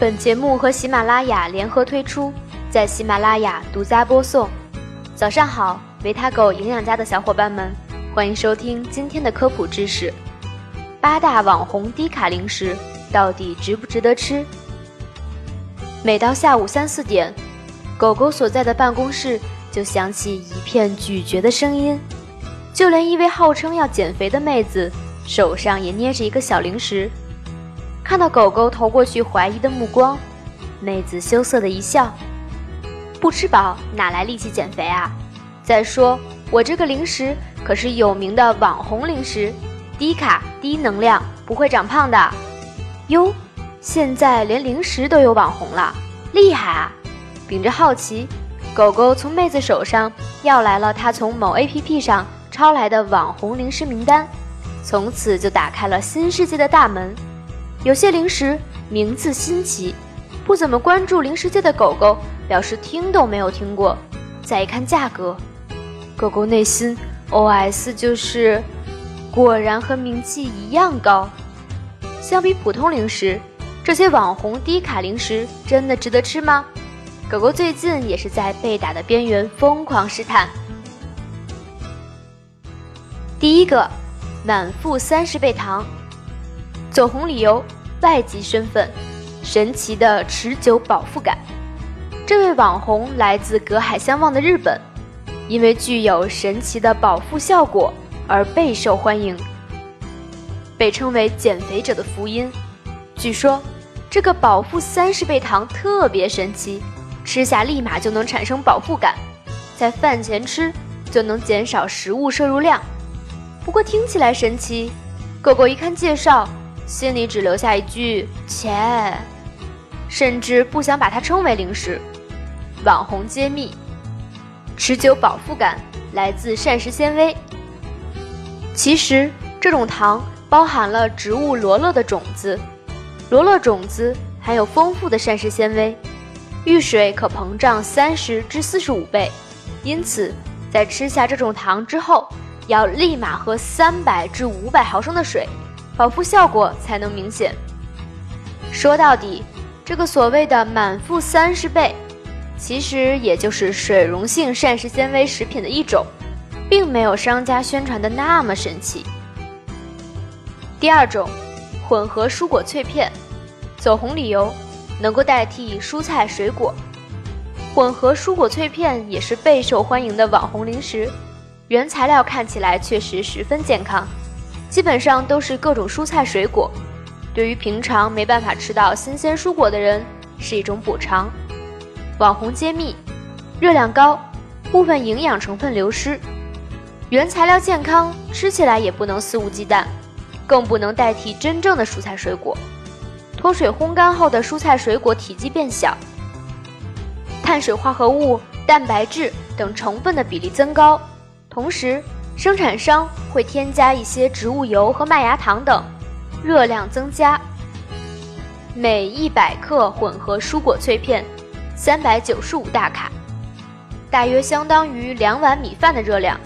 本节目和喜马拉雅联合推出，在喜马拉雅独家播送。早上好，维他狗营养家的小伙伴们，欢迎收听今天的科普知识：八大网红低卡零食到底值不值得吃？每到下午三四点，狗狗所在的办公室就响起一片咀嚼的声音，就连一位号称要减肥的妹子手上也捏着一个小零食。看到狗狗投过去怀疑的目光，妹子羞涩的一笑：“不吃饱哪来力气减肥啊？再说我这个零食可是有名的网红零食，低卡低能量，不会长胖的。”哟，现在连零食都有网红了，厉害啊！秉着好奇，狗狗从妹子手上要来了她从某 APP 上抄来的网红零食名单，从此就打开了新世界的大门。有些零食名字新奇，不怎么关注零食界的狗狗表示听都没有听过。再一看价格，狗狗内心 OS 就是：果然和名气一样高。相比普通零食，这些网红低卡零食真的值得吃吗？狗狗最近也是在被打的边缘疯狂试探。第一个，满腹三十倍糖。走红理由：外籍身份，神奇的持久饱腹感。这位网红来自隔海相望的日本，因为具有神奇的饱腹效果而备受欢迎，被称为减肥者的福音。据说，这个饱腹三十倍糖特别神奇，吃下立马就能产生饱腹感，在饭前吃就能减少食物摄入量。不过听起来神奇，狗狗一看介绍。心里只留下一句“切”，甚至不想把它称为零食。网红揭秘：持久饱腹感来自膳食纤维。其实，这种糖包含了植物罗勒的种子，罗勒种子含有丰富的膳食纤维，遇水可膨胀三十至四十五倍。因此，在吃下这种糖之后，要立马喝三百至五百毫升的水。饱腹效果才能明显。说到底，这个所谓的满腹三十倍，其实也就是水溶性膳食纤维食品的一种，并没有商家宣传的那么神奇。第二种，混合蔬果脆片，走红理由，能够代替蔬菜水果。混合蔬果脆片也是备受欢迎的网红零食，原材料看起来确实十分健康。基本上都是各种蔬菜水果，对于平常没办法吃到新鲜蔬果的人，是一种补偿。网红揭秘：热量高，部分营养成分流失，原材料健康，吃起来也不能肆无忌惮，更不能代替真正的蔬菜水果。脱水烘干后的蔬菜水果体积变小，碳水化合物、蛋白质等成分的比例增高，同时。生产商会添加一些植物油和麦芽糖等，热量增加。每一百克混合蔬果脆片，三百九十五大卡，大约相当于两碗米饭的热量。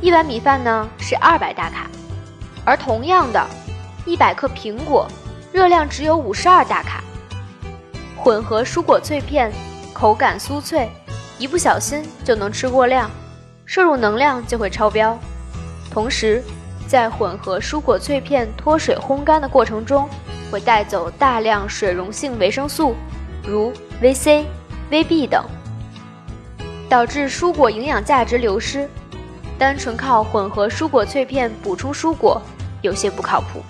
一碗米饭呢是二百大卡，而同样的，一百克苹果，热量只有五十二大卡。混合蔬果脆片口感酥脆，一不小心就能吃过量。摄入能量就会超标，同时，在混合蔬果脆片脱水烘干的过程中，会带走大量水溶性维生素，如 VC、VB 等，导致蔬果营养价值流失。单纯靠混合蔬果脆片补充蔬果，有些不靠谱。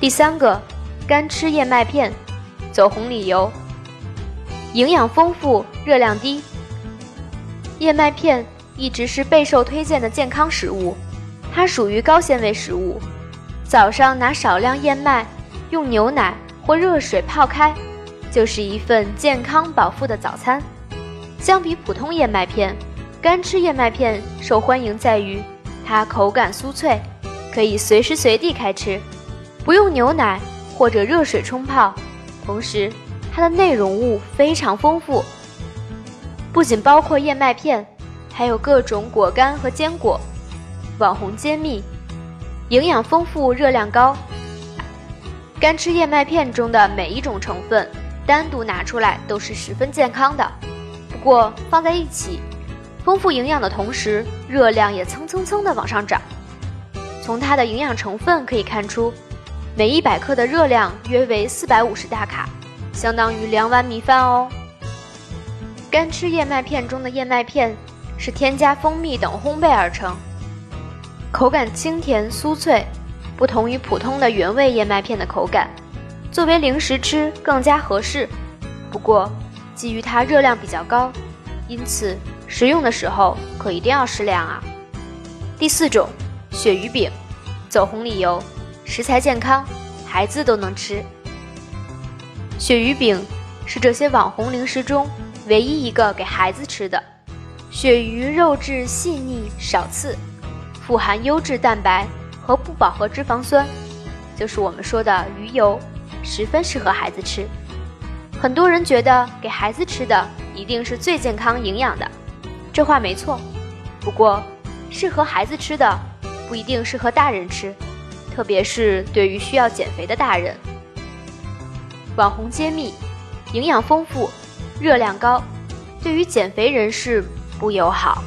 第三个，干吃燕麦片，走红理由：营养丰富，热量低。燕麦片。一直是备受推荐的健康食物，它属于高纤维食物。早上拿少量燕麦，用牛奶或热水泡开，就是一份健康饱腹的早餐。相比普通燕麦片，干吃燕麦片受欢迎在于它口感酥脆，可以随时随地开吃，不用牛奶或者热水冲泡。同时，它的内容物非常丰富，不仅包括燕麦片。还有各种果干和坚果，网红揭秘，营养丰富，热量高。干吃燕麦片中的每一种成分，单独拿出来都是十分健康的。不过放在一起，丰富营养的同时，热量也蹭蹭蹭的往上涨。从它的营养成分可以看出，每一百克的热量约为四百五十大卡，相当于两碗米饭哦。干吃燕麦片中的燕麦片是添加蜂蜜等烘焙而成，口感清甜酥脆，不同于普通的原味燕麦片的口感，作为零食吃更加合适。不过，基于它热量比较高，因此食用的时候可一定要适量啊。第四种。鳕鱼饼，走红理由，食材健康，孩子都能吃。鳕鱼饼是这些网红零食中唯一一个给孩子吃的。鳕鱼肉质细腻少刺，富含优质蛋白和不饱和脂肪酸，就是我们说的鱼油，十分适合孩子吃。很多人觉得给孩子吃的一定是最健康营养的，这话没错。不过，适合孩子吃的。不一定适合大人吃，特别是对于需要减肥的大人。网红揭秘：营养丰富，热量高，对于减肥人士不友好。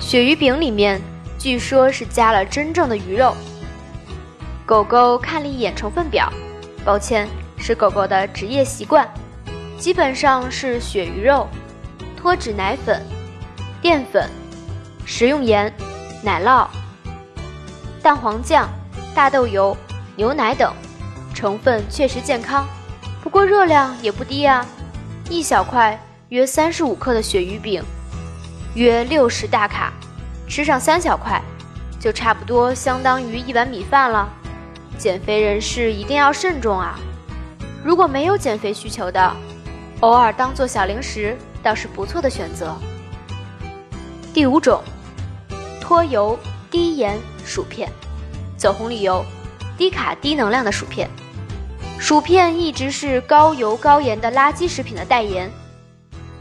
鳕鱼饼里面据说是加了真正的鱼肉。狗狗看了一眼成分表，抱歉，是狗狗的职业习惯，基本上是鳕鱼肉、脱脂奶粉、淀粉、食用盐。奶酪、蛋黄酱、大豆油、牛奶等成分确实健康，不过热量也不低啊！一小块约三十五克的鳕鱼饼，约六十大卡，吃上三小块，就差不多相当于一碗米饭了。减肥人士一定要慎重啊！如果没有减肥需求的，偶尔当做小零食倒是不错的选择。第五种。脱油低盐薯片，走红理由：低卡低能量的薯片。薯片一直是高油高盐的垃圾食品的代言，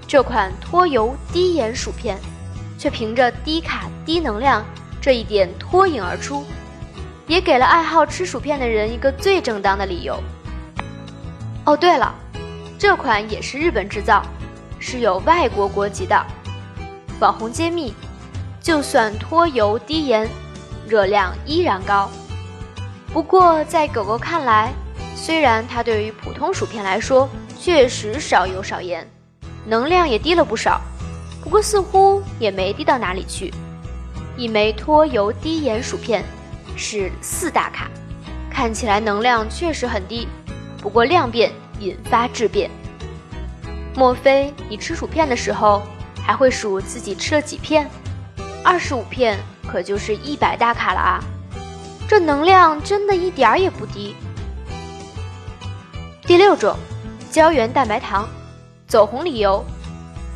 这款脱油低盐薯片，却凭着低卡低能量这一点脱颖而出，也给了爱好吃薯片的人一个最正当的理由。哦，对了，这款也是日本制造，是有外国国籍的。网红揭秘。就算脱油低盐，热量依然高。不过在狗狗看来，虽然它对于普通薯片来说确实少油少盐，能量也低了不少，不过似乎也没低到哪里去。一枚脱油低盐薯片是四大卡，看起来能量确实很低，不过量变引发质变。莫非你吃薯片的时候还会数自己吃了几片？二十五片可就是一百大卡了啊！这能量真的一点儿也不低。第六种，胶原蛋白糖，走红理由，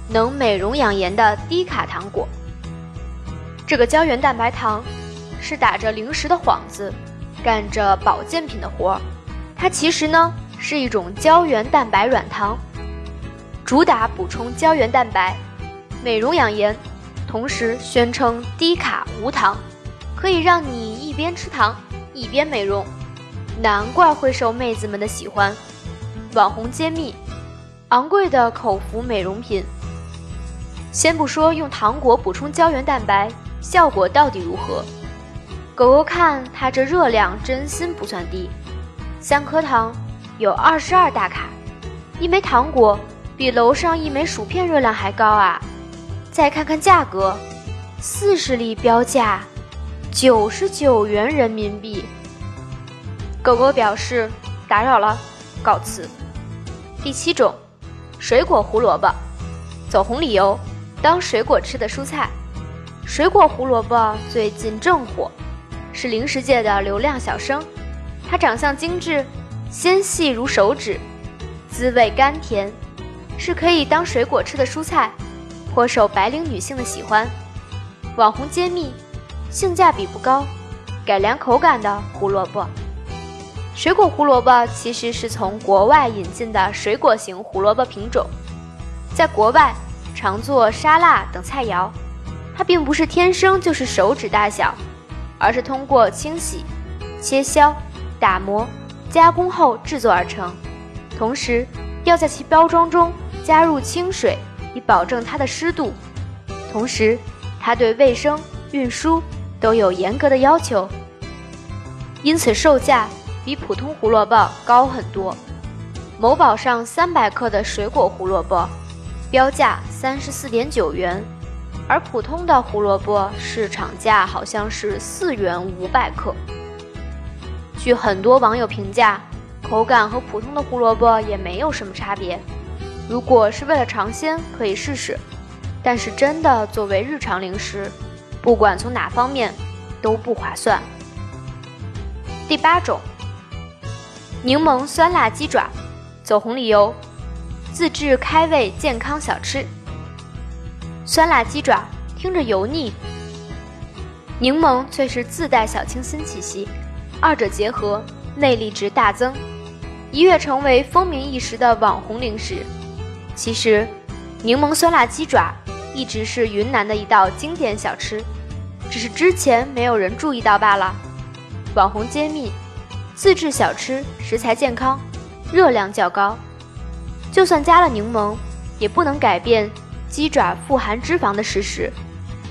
能美容养颜的低卡糖果。这个胶原蛋白糖是打着零食的幌子，干着保健品的活儿。它其实呢是一种胶原蛋白软糖，主打补充胶原蛋白，美容养颜。同时宣称低卡无糖，可以让你一边吃糖一边美容，难怪会受妹子们的喜欢。网红揭秘：昂贵的口服美容品。先不说用糖果补充胶原蛋白效果到底如何，狗狗看它这热量真心不算低，三颗糖有二十二大卡，一枚糖果比楼上一枚薯片热量还高啊！再看看价格，四十粒标价九十九元人民币。狗狗表示打扰了，告辞。第七种，水果胡萝卜，走红理由，当水果吃的蔬菜。水果胡萝卜最近正火，是零食界的流量小生。它长相精致，纤细如手指，滋味甘甜，是可以当水果吃的蔬菜。颇受白领女性的喜欢，网红揭秘，性价比不高，改良口感的胡萝卜。水果胡萝卜其实是从国外引进的水果型胡萝卜品种，在国外常做沙拉等菜肴。它并不是天生就是手指大小，而是通过清洗、切削、打磨、加工后制作而成，同时要在其包装中加入清水，以保证它的湿度。同时，它对卫生、运输都有严格的要求，因此售价比普通胡萝卜高很多。某宝上三百克的水果胡萝卜，标价三十四点九元，而普通的胡萝卜市场价好像是四元五百克。据很多网友评价，口感和普通的胡萝卜也没有什么差别。如果是为了尝鲜，可以试试。但是真的作为日常零食，不管从哪方面都不划算。第八种，柠檬酸辣鸡爪，走红理由，自制开胃健康小吃。酸辣鸡爪听着油腻，柠檬却是自带小清新气息，二者结合，魅力值大增，一跃成为风靡一时的网红零食。其实，柠檬酸辣鸡爪。一直是云南的一道经典小吃，只是之前没有人注意到罢了。网红揭秘：自制小吃，食材健康，热量较高。就算加了柠檬，也不能改变鸡爪富含脂肪的事实。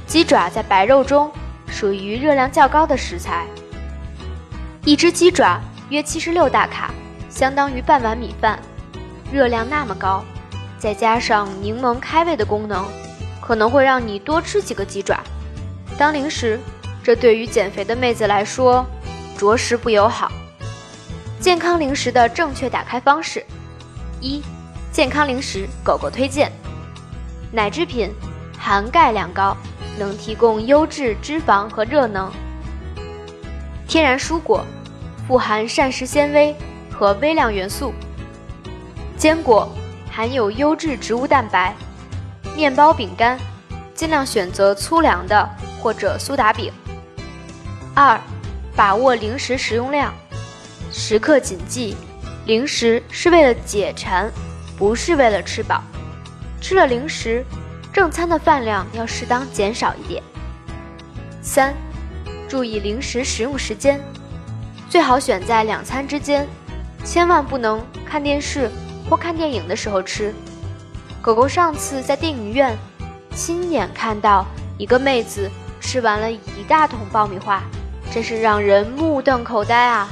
鸡爪在白肉中属于热量较高的食材，一只鸡爪约七十六大卡，相当于半碗米饭。热量那么高，再加上柠檬开胃的功能。可能会让你多吃几个鸡爪，当零食，这对于减肥的妹子来说，着实不友好。健康零食的正确打开方式：一、健康零食狗狗推荐，奶制品含钙量高，能提供优质脂肪和热能；天然蔬果富含膳食纤维和微量元素；坚果含有优质植物蛋白。面包、饼干，尽量选择粗粮的或者苏打饼。二，把握零食食用量，时刻谨记，零食是为了解馋，不是为了吃饱。吃了零食，正餐的饭量要适当减少一点。三，注意零食食用时间，最好选在两餐之间，千万不能看电视或看电影的时候吃。狗狗上次在电影院亲眼看到一个妹子吃完了一大桶爆米花，真是让人目瞪口呆啊！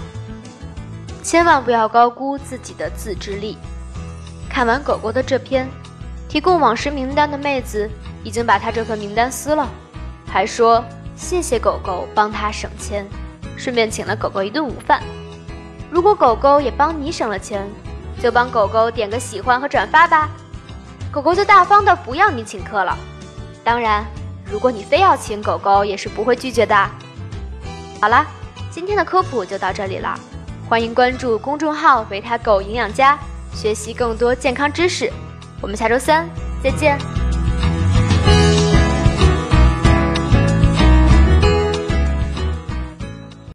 千万不要高估自己的自制力。看完狗狗的这篇，提供网食名单的妹子已经把她这份名单撕了，还说谢谢狗狗帮她省钱，顺便请了狗狗一顿午饭。如果狗狗也帮你省了钱，就帮狗狗点个喜欢和转发吧。狗狗就大方的不要你请客了，当然，如果你非要请狗狗，也是不会拒绝的。好了，今天的科普就到这里了，欢迎关注公众号“维他狗营养家”，学习更多健康知识。我们下周三再见。